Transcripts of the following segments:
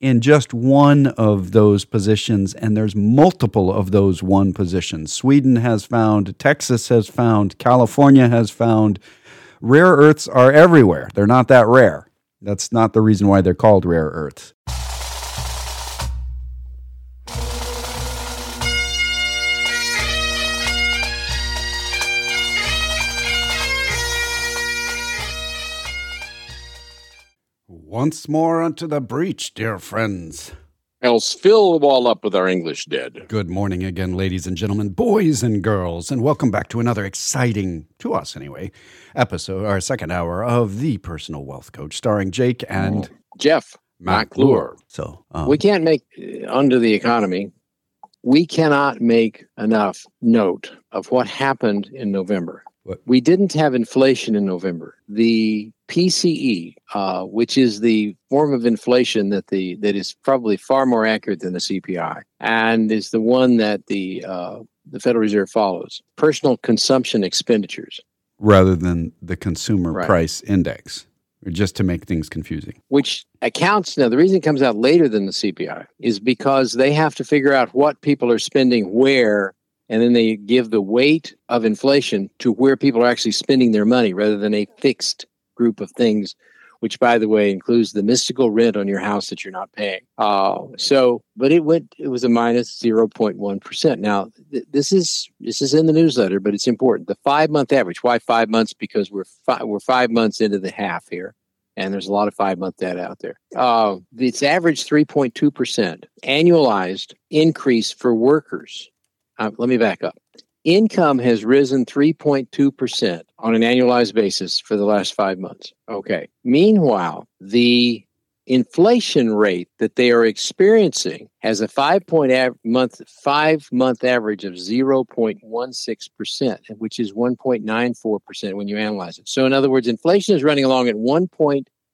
in just one of those positions, and there's multiple of those one positions. Sweden has found, Texas has found, California has found. Rare earths are everywhere. They're not that rare. That's not the reason why they're called rare earths. Once more unto the breach, dear friends. Else fill the wall up with our English dead. Good morning again, ladies and gentlemen, boys and girls, and welcome back to another exciting, to us anyway, episode, our second hour of The Personal Wealth Coach, starring Jake and Jeff McClure. So, um, We can't make, uh, under the economy, we cannot make enough note of what happened in November. What? We didn't have inflation in November. The PCE, uh, which is the form of inflation that the that is probably far more accurate than the CPI, and is the one that the uh, the Federal Reserve follows. Personal consumption expenditures, rather than the consumer Right. price index, just to make things confusing. which accounts now the reason it comes out later than the CPI is because they have to figure out what people are spending where and then they give the weight of inflation to where people are actually spending their money rather than a fixed group of things which by the way includes the mystical rent on your house that you're not paying. Uh, so but it went it was a minus 0.1 now th- this is this is in the newsletter but it's important. The five month average why five months? Because we're fi- we're five months into the half here and there's a lot of five month data out there. Uh, it's averaged 3.2% annualized increase for workers. Uh, let me back up. Income has risen 3.2% on an annualized basis for the last five months. Okay. Meanwhile, the inflation rate that they are experiencing has a five point av- month five month average of 0.16%, which is 1.94% when you analyze it. So in other words, inflation is running along at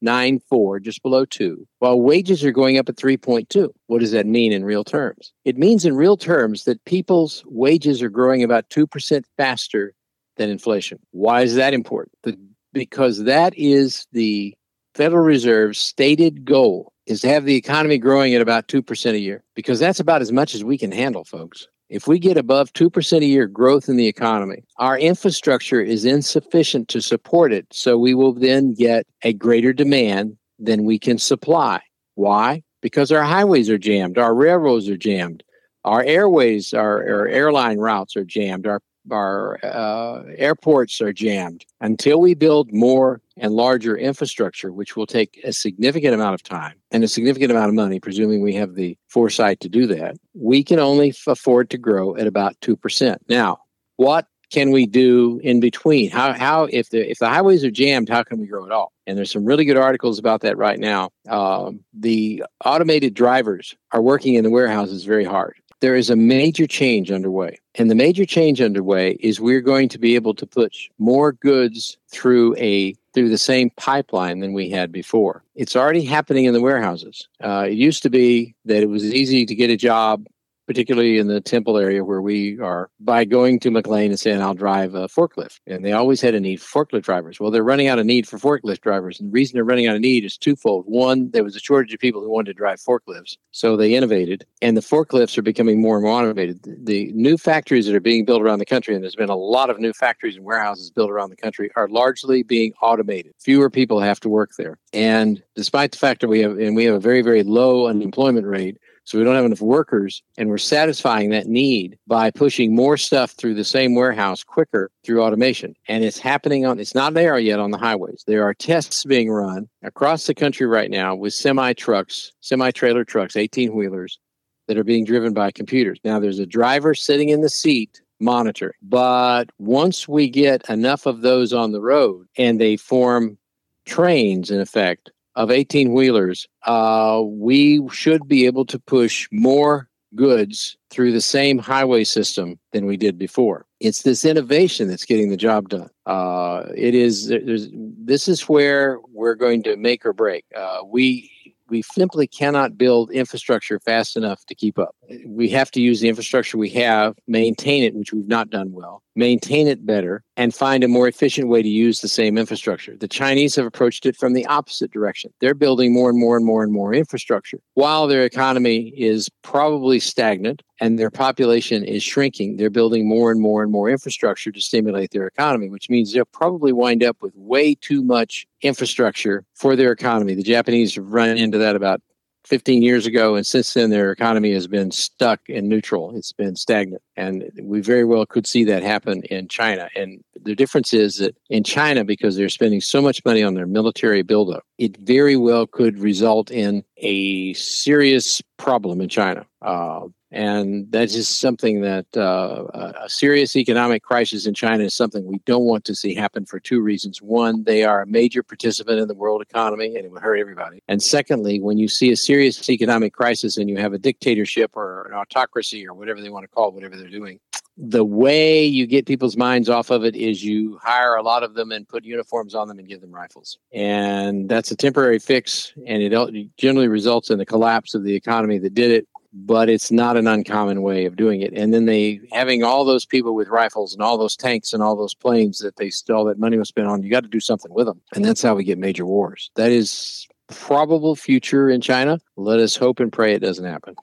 1.94, just below 2, while wages are going up at 3.2. What does that mean in real terms? It means in real terms that people's wages are growing about 2% faster than inflation. Why is that important? The, because that is the Federal Reserve's stated goal is to have the economy growing at about 2% a year because that's about as much as we can handle, folks. If we get above 2% a year growth in the economy, our infrastructure is insufficient to support it. So we will then get a greater demand than we can supply. Why? Because our highways are jammed, our railroads are jammed, our airways, our, our airline routes are jammed, our our uh, airports are jammed until we build more and larger infrastructure, which will take a significant amount of time and a significant amount of money, presuming we have the foresight to do that. We can only afford to grow at about 2%. Now, what can we do in between? How, how if the if the highways are jammed, how can we grow at all? And there's some really good articles about that right now. Um, the automated drivers are working in the warehouses very hard there is a major change underway. And the major change underway is we're going to be able to push more goods through a through the same pipeline than we had before. It's already happening in the warehouses. Uh, it used to be that it was easy to get a job, particularly in the Temple area where we are, by going to McLane and saying, I'll drive a forklift. And they always had a need for forklift drivers. Well, they're running out of need for forklift drivers. And the reason they're running out of need is twofold. One, there was a shortage of people who wanted to drive forklifts. So they innovated, and the forklifts are becoming more and more automated. The, the new factories that are being built around the country, and there's been a lot of new factories and warehouses built around the country, are largely being automated. Fewer people have to work there. And despite the fact that we have, and we have a very, very low unemployment rate, so we don't have enough workers, and we're satisfying that need by pushing more stuff through the same warehouse quicker through automation. And it's happening on, it's not there yet on the highways. There are tests being run across the country right now with semi trucks, semi trailer trucks, 18 wheelers that are being driven by computers. Now there's a driver sitting in the seat monitoring. But once we get enough of those on the road and they form trains in effect of 18 wheelers, uh, we should be able to push more goods through the same highway system than we did before. It's this innovation that's getting the job done. Uh, it is this is where we're going to make or break. Uh, we we simply cannot build infrastructure fast enough to keep up. We have to use the infrastructure we have, maintain it, which we've not done well, maintain it better, and find a more efficient way to use the same infrastructure. The Chinese have approached it from the opposite direction. They're building more and more and more and more infrastructure. While their economy is probably stagnant and their population is shrinking, they're building more and more and more infrastructure to stimulate their economy, which means they'll probably wind up with way too much infrastructure for their economy. The Japanese have run into that about 15 years ago, and since then their economy has been stuck in neutral. It's been stagnant, and we very well could see that happen in China. And the difference is that in China, because they're spending so much money on their military buildup, it very well could result in a serious problem in China. Uh, and that is something that uh, a serious economic crisis in China is something we don't want to see happen for two reasons. One, they are a major participant in the world economy and it would hurt everybody. And secondly, when you see a serious economic crisis and you have a dictatorship or an autocracy or whatever they want to call it, whatever they're doing, the way you get people's minds off of it is you hire a lot of them and put uniforms on them and give them rifles. And that's a temporary fix, and it generally results in the collapse of the economy that did it but it's not an uncommon way of doing it. And then they having all those people with rifles and all those tanks and all those planes that they all that money was spent on, you got to do something with them. And that's how we get major wars. That is probable future in China. Let us hope and pray it doesn't happen.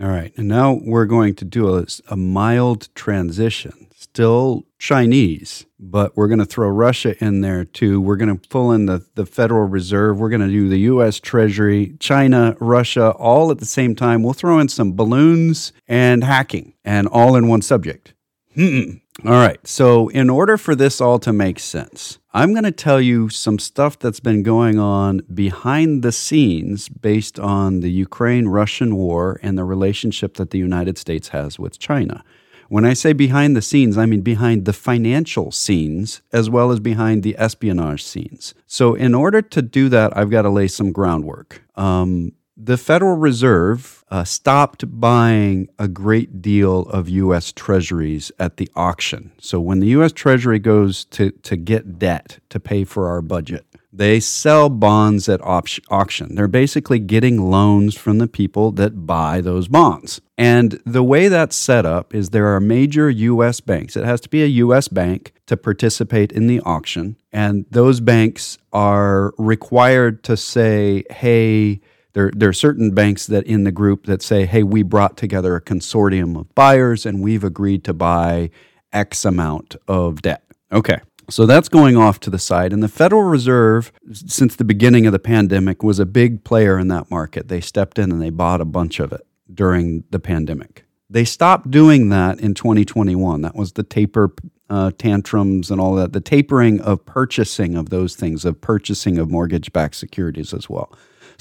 All right. And now we're going to do a, a mild transition still Chinese, but we're going to throw Russia in there too. We're going to pull in the, the Federal Reserve. We're going to do the U.S. Treasury, China, Russia, all at the same time. We'll throw in some balloons and hacking and all in one subject. Hmm. All right. So, in order for this all to make sense, I'm going to tell you some stuff that's been going on behind the scenes based on the Ukraine Russian war and the relationship that the United States has with China. When I say behind the scenes, I mean behind the financial scenes as well as behind the espionage scenes. So, in order to do that, I've got to lay some groundwork. Um, the Federal Reserve uh, stopped buying a great deal of U.S. Treasuries at the auction. So, when the U.S. Treasury goes to, to get debt to pay for our budget, they sell bonds at op- auction. They're basically getting loans from the people that buy those bonds. And the way that's set up is there are major US banks. It has to be a US bank to participate in the auction. And those banks are required to say, hey, there, there are certain banks that in the group that say, hey, we brought together a consortium of buyers and we've agreed to buy X amount of debt. Okay. So that's going off to the side. And the Federal Reserve, since the beginning of the pandemic, was a big player in that market. They stepped in and they bought a bunch of it during the pandemic. They stopped doing that in 2021. That was the taper uh, tantrums and all that, the tapering of purchasing of those things, of purchasing of mortgage backed securities as well.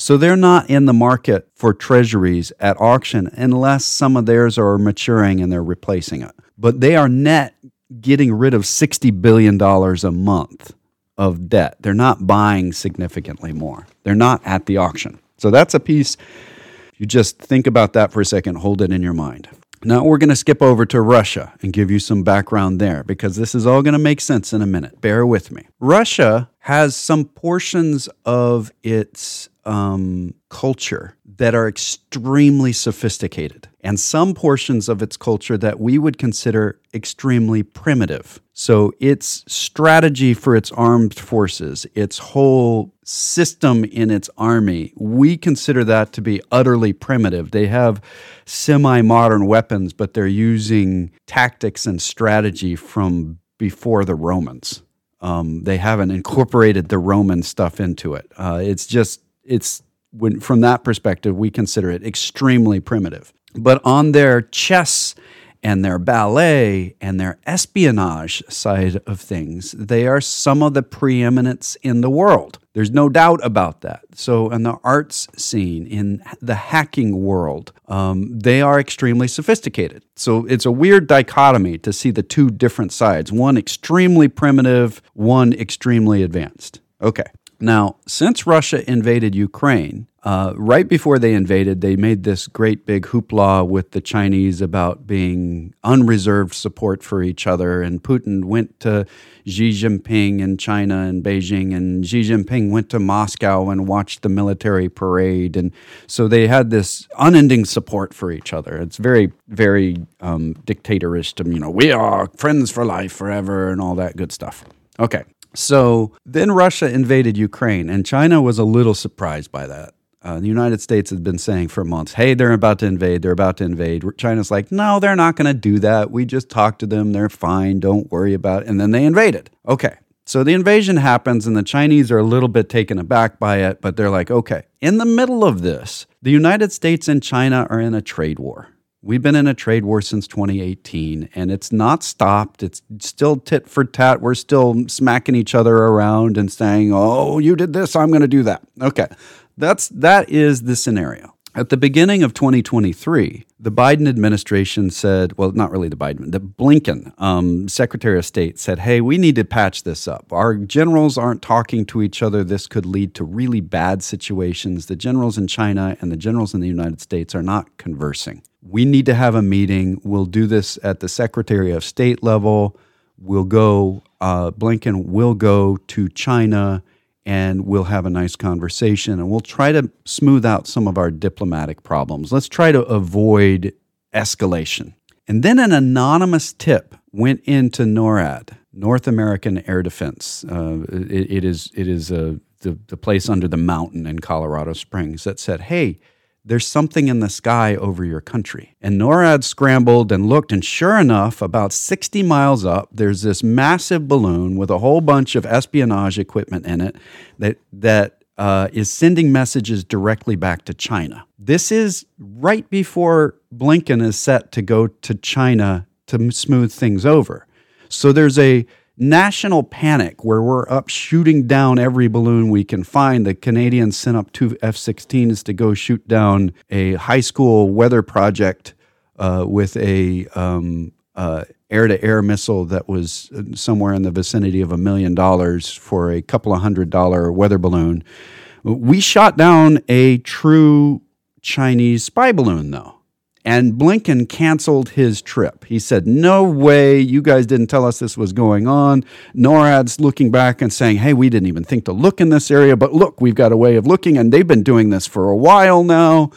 So they're not in the market for treasuries at auction unless some of theirs are maturing and they're replacing it. But they are net getting rid of $60 billion a month of debt. They're not buying significantly more. They're not at the auction. So that's a piece. You just think about that for a second, hold it in your mind. Now we're going to skip over to Russia and give you some background there because this is all going to make sense in a minute. Bear with me. Russia has some portions of its um, culture that are extremely sophisticated, and some portions of its culture that we would consider extremely primitive. So, its strategy for its armed forces, its whole system in its army, we consider that to be utterly primitive. They have semi modern weapons, but they're using tactics and strategy from before the Romans. Um, they haven't incorporated the Roman stuff into it. Uh, it's just it's when, from that perspective, we consider it extremely primitive. But on their chess and their ballet and their espionage side of things, they are some of the preeminence in the world. There's no doubt about that. So, in the arts scene, in the hacking world, um, they are extremely sophisticated. So, it's a weird dichotomy to see the two different sides one extremely primitive, one extremely advanced. Okay. Now, since Russia invaded Ukraine, uh, right before they invaded, they made this great big hoopla with the Chinese about being unreserved support for each other. And Putin went to Xi Jinping in China and Beijing, and Xi Jinping went to Moscow and watched the military parade. And so they had this unending support for each other. It's very, very um, dictatorish to, you know, we are friends for life forever and all that good stuff. Okay. So then Russia invaded Ukraine, and China was a little surprised by that. Uh, the United States has been saying for months, hey, they're about to invade, they're about to invade. China's like, no, they're not going to do that. We just talked to them, they're fine, don't worry about it. And then they invaded. Okay. So the invasion happens, and the Chinese are a little bit taken aback by it, but they're like, okay. In the middle of this, the United States and China are in a trade war. We've been in a trade war since 2018, and it's not stopped. It's still tit for tat. We're still smacking each other around and saying, oh, you did this, I'm going to do that. Okay. That's that is the scenario. At the beginning of 2023, the Biden administration said, well, not really the Biden, the Blinken, um, Secretary of State said, hey, we need to patch this up. Our generals aren't talking to each other. This could lead to really bad situations. The generals in China and the generals in the United States are not conversing. We need to have a meeting. We'll do this at the Secretary of State level. We'll go, uh, Blinken will go to China and we'll have a nice conversation and we'll try to smooth out some of our diplomatic problems. Let's try to avoid escalation. And then an anonymous tip went into NORAD, North American Air Defense. Uh, it, it is, it is uh, the, the place under the mountain in Colorado Springs that said, hey, there's something in the sky over your country. And NORAD scrambled and looked, and sure enough, about 60 miles up, there's this massive balloon with a whole bunch of espionage equipment in it that, that uh, is sending messages directly back to China. This is right before Blinken is set to go to China to smooth things over. So there's a national panic where we're up shooting down every balloon we can find. The Canadians sent up two F 16s to go shoot down a high school weather project uh, with a air to air missile that was uh, somewhere in the vicinity of a million dollars for a couple of hundred dollar weather balloon. We shot down a true Chinese spy balloon, though. And Blinken canceled his trip. He said, No way, you guys didn't tell us this was going on. NORAD's looking back and saying, Hey, we didn't even think to look in this area, but look, we've got a way of looking, and they've been doing this for a while now.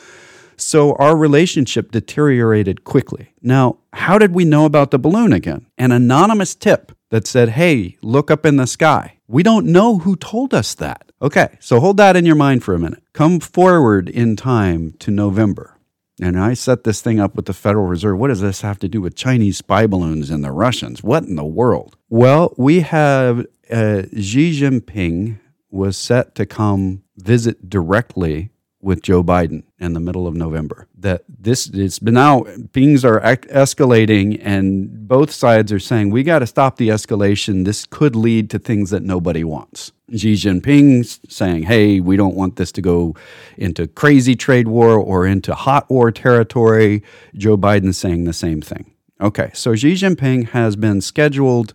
So our relationship deteriorated quickly. Now, how did we know about the balloon again? An anonymous tip that said, Hey, look up in the sky. We don't know who told us that. Okay, so hold that in your mind for a minute. Come forward in time to November. And I set this thing up with the Federal Reserve. What does this have to do with Chinese spy balloons and the Russians? What in the world? Well, we have uh, Xi Jinping was set to come visit directly with Joe Biden in the middle of November. That this it's been now things are escalating and both sides are saying we got to stop the escalation. This could lead to things that nobody wants. Xi Jinping saying, "Hey, we don't want this to go into crazy trade war or into hot war territory." Joe Biden saying the same thing. Okay, so Xi Jinping has been scheduled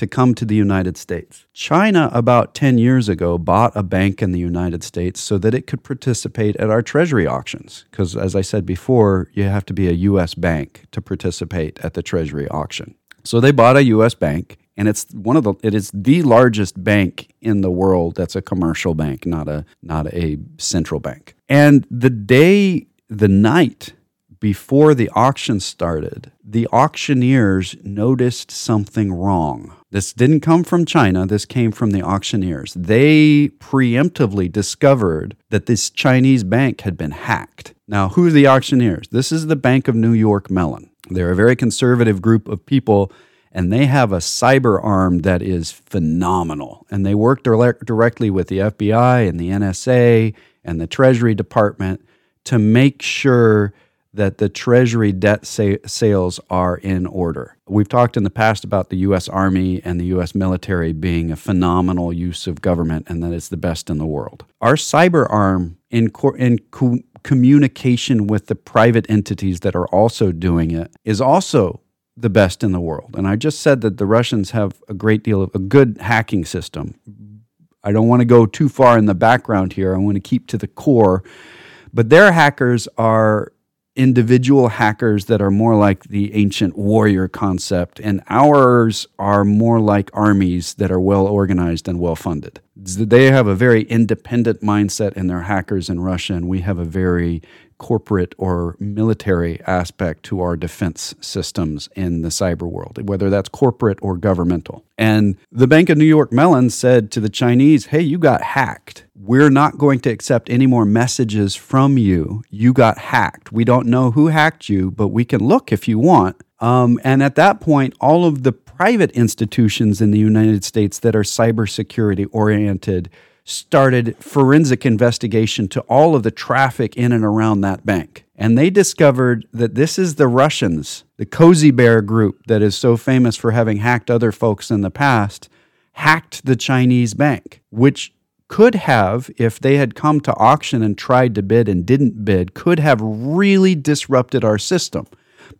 to come to the United States. China, about 10 years ago, bought a bank in the United States so that it could participate at our treasury auctions. Because, as I said before, you have to be a U.S. bank to participate at the treasury auction. So they bought a U.S. bank, and it's one of the it is the largest bank in the world that's a commercial bank, not a not a central bank. And the day, the night before the auction started, the auctioneers noticed something wrong. This didn't come from China, this came from the auctioneers. They preemptively discovered that this Chinese bank had been hacked. Now, who are the auctioneers? This is the Bank of New York Mellon. They're a very conservative group of people, and they have a cyber arm that is phenomenal. And they work direct, directly with the FBI and the NSA and the Treasury Department to make sure that the Treasury debt sa- sales are in order. We've talked in the past about the U.S. Army and the U.S. military being a phenomenal use of government and that it's the best in the world. Our cyber arm, in, co- in co- communication with the private entities that are also doing it, is also the best in the world. And I just said that the Russians have a great deal of a good hacking system. I don't want to go too far in the background here. I want to keep to the core. But their hackers are individual hackers that are more like the ancient warrior concept, and ours are more like armies that are well organized and well funded. They have a very independent mindset in their hackers in Russia, and we have a very corporate or military aspect to our defense systems in the cyber world, whether that's corporate or governmental. And the Bank of New York Mellon said to the Chinese, hey, you got hacked. We're not going to accept any more messages from you. You got hacked. We don't know who hacked you, but we can look if you want. Um, and at that point, all of the private institutions in the United States that are cybersecurity oriented started forensic investigation to all of the traffic in and around that bank. And they discovered that this is the Russians, the Cozy Bear group that is so famous for having hacked other folks in the past, hacked the Chinese bank, which could have, if they had come to auction and tried to bid and didn't bid, could have really disrupted our system.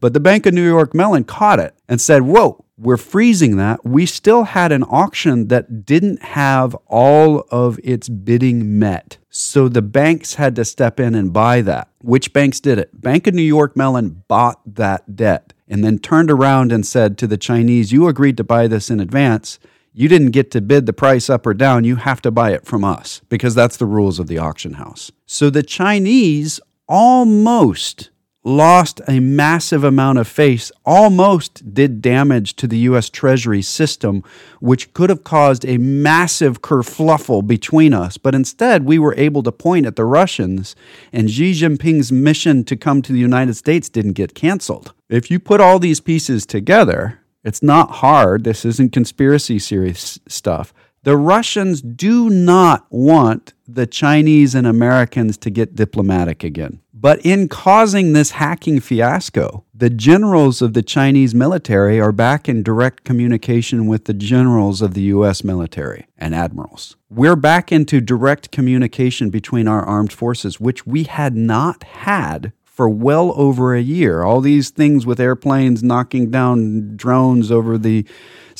But the Bank of New York Mellon caught it and said, Whoa, we're freezing that. We still had an auction that didn't have all of its bidding met. So the banks had to step in and buy that. Which banks did it? Bank of New York Mellon bought that debt and then turned around and said to the Chinese, You agreed to buy this in advance. You didn't get to bid the price up or down. You have to buy it from us because that's the rules of the auction house. So the Chinese almost lost a massive amount of face, almost did damage to the US Treasury system, which could have caused a massive kerfluffle between us. But instead, we were able to point at the Russians, and Xi Jinping's mission to come to the United States didn't get canceled. If you put all these pieces together, it's not hard. This isn't conspiracy series stuff. The Russians do not want the Chinese and Americans to get diplomatic again. But in causing this hacking fiasco, the generals of the Chinese military are back in direct communication with the generals of the U.S. military and admirals. We're back into direct communication between our armed forces, which we had not had for well over a year. All these things with airplanes knocking down drones over the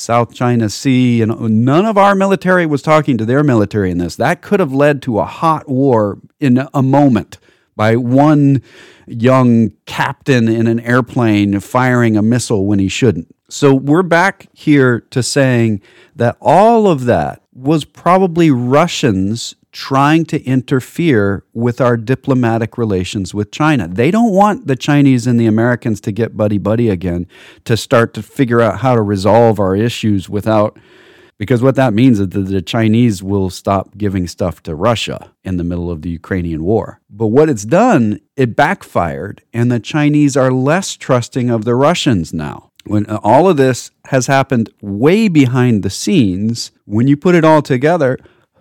South China Sea, and uh, none of our military was talking to their military in this. That could have led to a hot war in a moment by one young captain in an airplane firing a missile when he shouldn't. So we're back here to saying that all of that was probably Russians trying to interfere with our diplomatic relations with China. They don't want the Chinese and the Americans to get buddy buddy again to start to figure out how to resolve our issues without because what that means is that the Chinese will stop giving stuff to Russia in the middle of the Ukrainian war. But what it's done, it backfired, and the Chinese are less trusting of the Russians now. When uh, all of this has happened way behind the scenes, when you put it all together,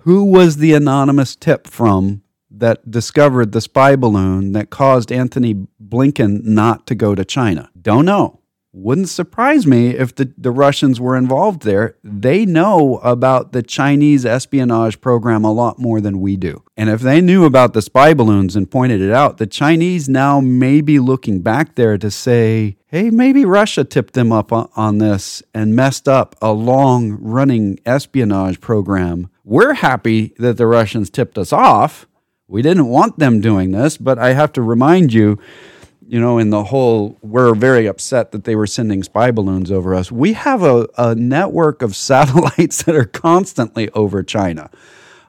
who was the anonymous tip from that discovered the spy balloon that caused Anthony Blinken not to go to China? Don't know wouldn't surprise me if the, the Russians were involved there. They know about the Chinese espionage program a lot more than we do. And if they knew about the spy balloons and pointed it out, the Chinese now may be looking back there to say, hey, maybe Russia tipped them up on, this and messed up a long running espionage program. We're happy that the Russians tipped us off. We didn't want them doing this, but I have to remind you you know, in the whole, we're very upset that they were sending spy balloons over us. We have a, a network of satellites that are constantly over China,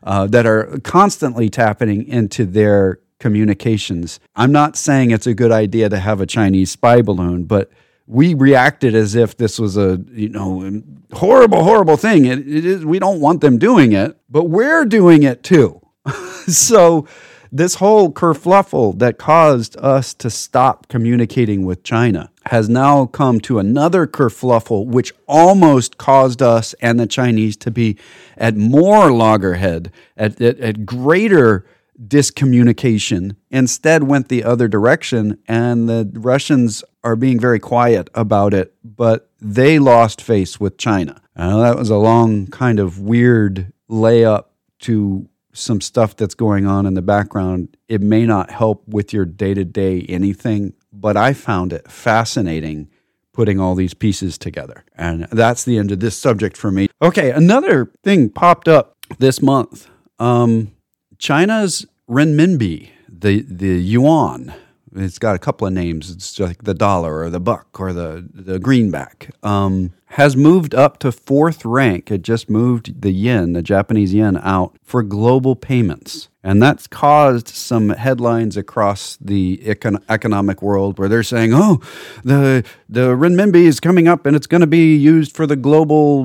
uh, that are constantly tapping into their communications. I'm not saying it's a good idea to have a Chinese spy balloon, but we reacted as if this was a you know horrible, horrible thing. It, it is. We don't want them doing it, but we're doing it too. so this whole kerfluffle that caused us to stop communicating with China has now come to another kerfluffle, which almost caused us and the Chinese to be at more loggerhead, at, at, at greater discommunication, instead went the other direction. And the Russians are being very quiet about it, but they lost face with China. That was a long, kind of weird layup to some stuff that's going on in the background. It may not help with your day to day anything, but I found it fascinating putting all these pieces together. And that's the end of this subject for me. Okay, another thing popped up this month. Um, China's renminbi, the the yuan, it's got a couple of names. It's like the dollar or the buck or the the greenback. Um, has moved up to fourth rank. It just moved the yen, the Japanese yen, out for global payments. And that's caused some headlines across the econ- economic world where they're saying, oh, the, the renminbi is coming up and it's going to be used for the global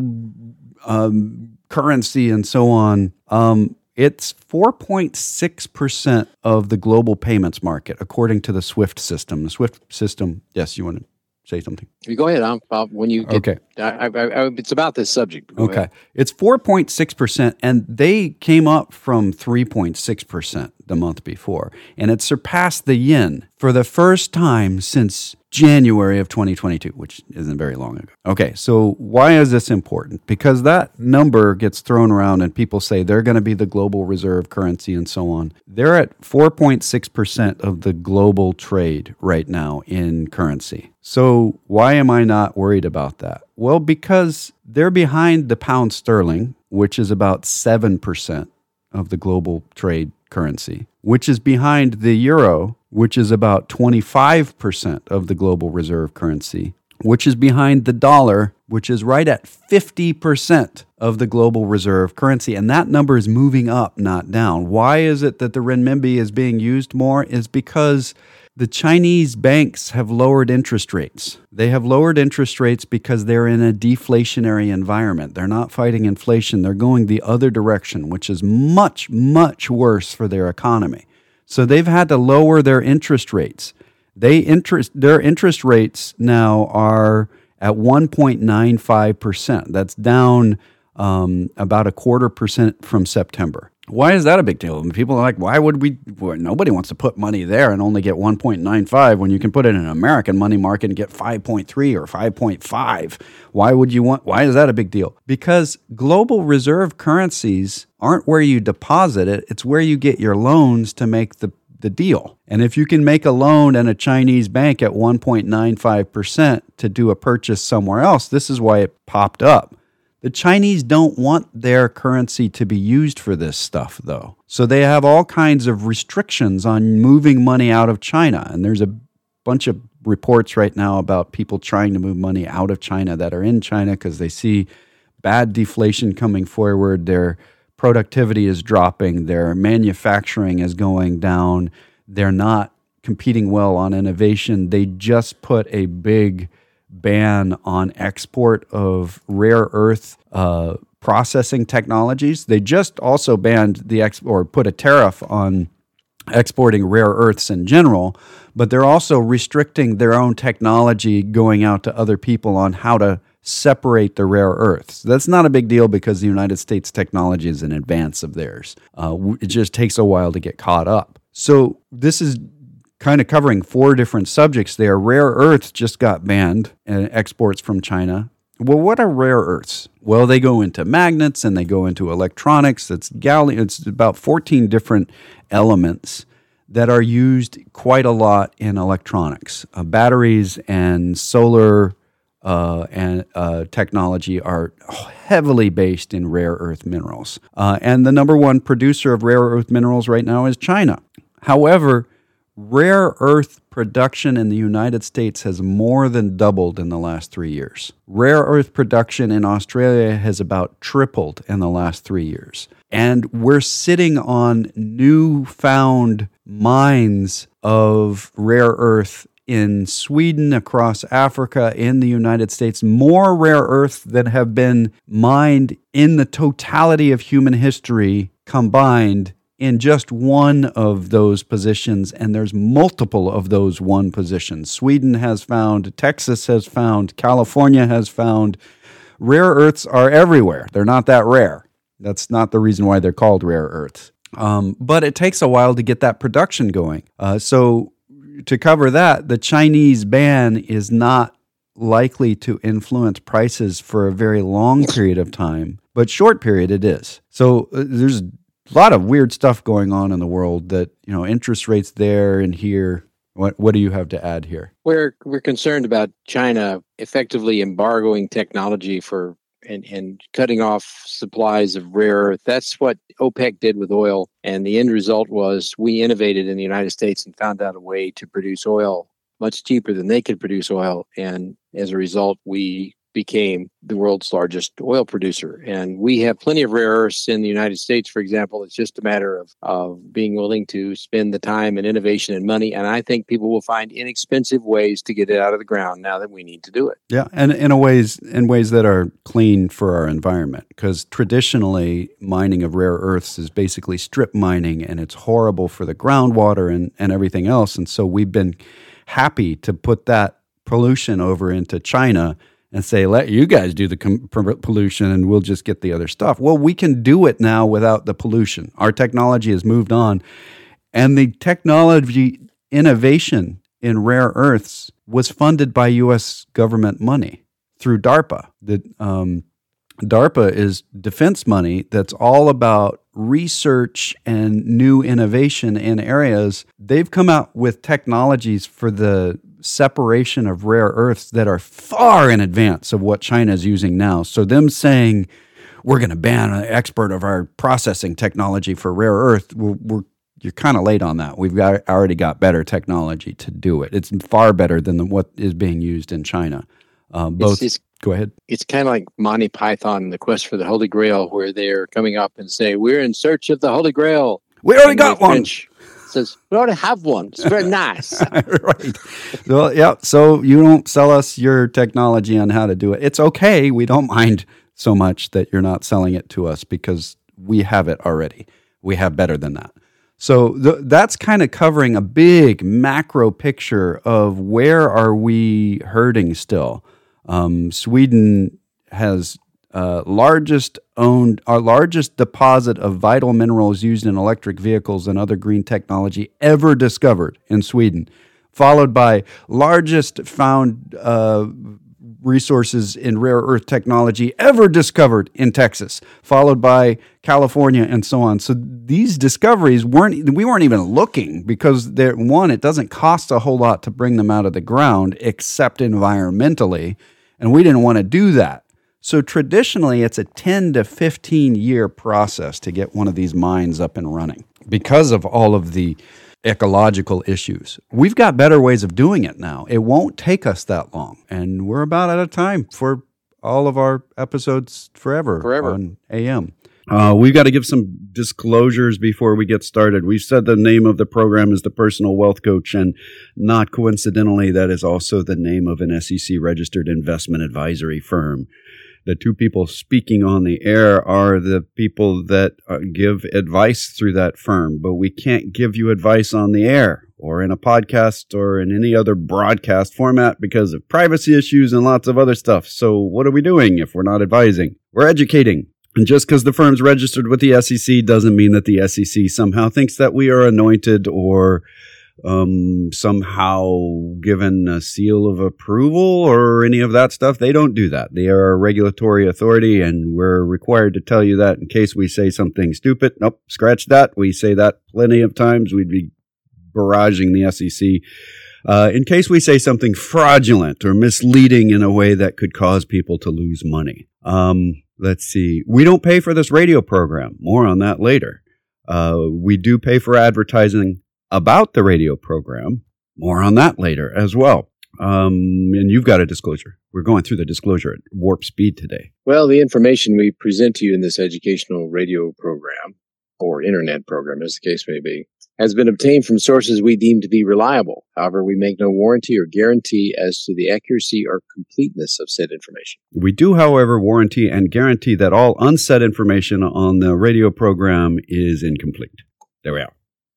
um, currency and so on. Um, it's 4.6% of the global payments market, according to the SWIFT system. The SWIFT system, yes, you want to say something? You go ahead. I'm, I'll, when you get, okay, I, I, I, it's about this subject. okay, ahead. it's four point six percent, and they came up from three point six percent the month before, and it surpassed the yen for the first time since January of 2022, which isn't very long ago. Okay, so why is this important? Because that number gets thrown around and people say they're going to be the global reserve currency and so on. They're at 4.6% of the global trade right now in currency. So why am I not worried about that? Well, because they're behind the pound sterling, which is about 7% of the global trade currency, which is behind the euro, which is about 25% of the global reserve currency, which is behind the dollar, which is right at 50% of the global reserve currency. And that number is moving up, not down. Why is it that the renminbi is being used more? Is because the Chinese banks have lowered interest rates. They have lowered interest rates because they're in a deflationary environment. They're not fighting inflation, they're going the other direction, which is much, much worse for their economy. So they've had to lower their interest rates. They interest their interest rates now are at 1.95%. That's down um, about a quarter percent from September. Why is that a big deal? People are like, why would we? Well, nobody wants to put money there and only get 1.95 when you can put it in an American money market and get 5.3 or 5.5. Why would you want? Why is that a big deal? Because global reserve currencies aren't where you deposit it; it's where you get your loans to make the the deal. And if you can make a loan in a Chinese bank at 1.95% to do a purchase somewhere else, this is why it popped up. The Chinese don't want their currency to be used for this stuff, though. So they have all kinds of restrictions on moving money out of China. And there's a bunch of reports right now about people trying to move money out of China that are in China because they see bad deflation coming forward. Their productivity is dropping, their manufacturing is going down, they're not competing well on innovation. They just put a big ban on export of rare earth uh, processing technologies. They just also banned the ex or put a tariff on exporting rare earths in general, but they're also restricting their own technology going out to other people on how to separate the rare earths. That's not a big deal because the United States technology is in advance of theirs. Uh, it just takes a while to get caught up. So this is kind of covering four different subjects there. Rare earths just got banned and exports from China. Well, what are rare earths? Well, they go into magnets and they go into electronics. It's gallium. It's about 14 different elements that are used quite a lot in electronics. Uh, batteries and solar uh, and uh, technology are heavily based in rare earth minerals. Uh, and the number one producer of rare earth minerals right now is China. However, rare earth production in the United States has more than doubled in the last three years. Rare earth production in Australia has about tripled in the last three years. And we're sitting on newfound mines of rare earth in Sweden, across Africa, in the United States, more rare earth than have been mined in the totality of human history combined in just one of those positions, and there's multiple of those one positions. Sweden has found, Texas has found, California has found. Rare earths are everywhere. They're not that rare. That's not the reason why they're called rare earths. Um, but it takes a while to get that production going. Uh, so, to cover that, the Chinese ban is not likely to influence prices for a very long period of time, but short period it is. So, uh, there's a lot of weird stuff going on in the world that you know interest rates there and here what what do you have to add here we're we're concerned about china effectively embargoing technology for and, and cutting off supplies of rare earth. That's what OPEC did with oil. And the end result was we innovated in the United States and found out a way to produce oil much cheaper than they could produce oil. And as a result, we became the world's largest oil producer. And we have plenty of rare earths in the United States, for example. It's just a matter of, of being willing to spend the time and innovation and money. And I think people will find inexpensive ways to get it out of the ground now that we need to do it. Yeah, and in a ways in ways that are clean for our environment. Because traditionally mining of rare earths is basically strip mining and it's horrible for the groundwater and, and everything else. And so we've been happy to put that pollution over into China and say, let you guys do the com- pollution and we'll just get the other stuff. Well, we can do it now without the pollution. Our technology has moved on. And the technology innovation in rare earths was funded by US government money through DARPA. The, um, DARPA is defense money that's all about research and new innovation in areas. They've come out with technologies for the separation of rare earths that are far in advance of what China is using now. So, them saying, we're going to ban an expert of our processing technology for rare earth, we're, we're you're kind of late on that. We've got already got better technology to do it. It's far better than the, what is being used in China. Um, both. It's, it's, go ahead. It's kind of like Monty Python, the quest for the Holy Grail, where they're coming up and say, "We're in search of the Holy Grail." We already got one. Says, we already have one. It's very nice. right. Well, yeah. So you don't sell us your technology on how to do it. It's okay. We don't mind so much that you're not selling it to us because we have it already. We have better than that. So th- that's kind of covering a big macro picture of where are we hurting still. Um, Sweden has uh, largest owned, our largest deposit of vital minerals used in electric vehicles and other green technology ever discovered in Sweden, followed by largest found uh, resources in rare earth technology ever discovered in Texas, followed by California and so on. So these discoveries weren't we weren't even looking because they're one, it doesn't cost a whole lot to bring them out of the ground except environmentally. And we didn't want to do that. So traditionally, it's a 10 to 15 year process to get one of these mines up and running because of all of the ecological issues. We've got better ways of doing it now. It won't take us that long. And we're about out of time for all of our episodes forever, forever. on AM. Uh, we've got to give some disclosures before we get started. We've said the name of the program is the Personal Wealth Coach, and not coincidentally, that is also the name of an SEC registered investment advisory firm the two people speaking on the air are the people that uh, give advice through that firm, but we can't give you advice on the air or in a podcast or in any other broadcast format because of privacy issues and lots of other stuff. So, what are we doing if we're not advising? We're educating. And just because the firm's registered with the SEC doesn't mean that the SEC somehow thinks that we are anointed or um, somehow given a seal of approval or any of that stuff. They don't do that. They are a regulatory authority, and we're required to tell you that in case we say something stupid. Nope, scratch that. We say that plenty of times. We'd be barraging the SEC. Uh, in case we say something fraudulent or misleading in a way that could cause people to lose money. Um, let's see. We don't pay for this radio program. More on that later. Uh, we do pay for advertising about the radio program. More on that later as well. Um, and you've got a disclosure. We're going through the disclosure at warp speed today. Well, the information we present to you in this educational radio program or internet program, as the case may be, has been obtained from sources we deem to be reliable. However, we make no warranty or guarantee as to the accuracy or completeness of said information. We do, however, warranty and guarantee that all unsaid information on the radio program is incomplete. There we are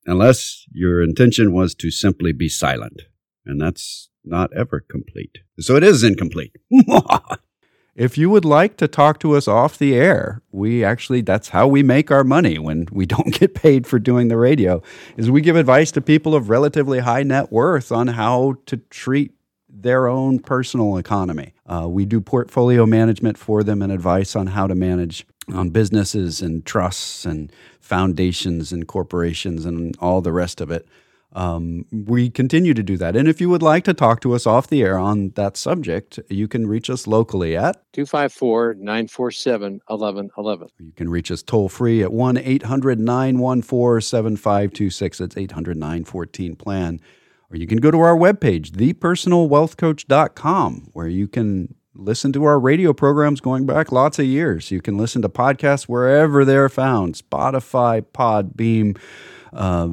unless your intention was to simply be silent. And that's not ever complete. So it is incomplete. if you would like to talk to us off the air, we actually that's how we make our money when we don't get paid for doing the radio is we give advice to people of relatively high net worth on how to treat their own personal economy. Uh, we do portfolio management for them and advice on how to manage on businesses and trusts and foundations and corporations and all the rest of it. um, we continue to do that. And if you would like to talk to us off the air on that subject, you can reach us locally at 254 947 1111. You can reach us toll free at 1 800 914 7526. That's 800 914 plan. Or you can go to our webpage, thepersonalwealthcoach.com, where you can listen to our radio programs going back lots of years. You can listen to podcasts wherever they're found Spotify, Podbean, uh,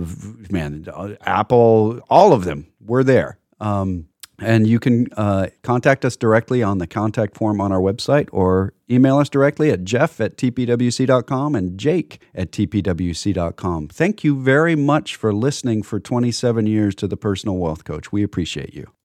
man, Apple, all of them. We're there. Um, and you can uh, contact us directly on the contact form on our website or email us directly at jeff at tpwc.com and jake at tpwc.com. Thank you very much for listening for 27 years to the Personal Wealth Coach. We appreciate you.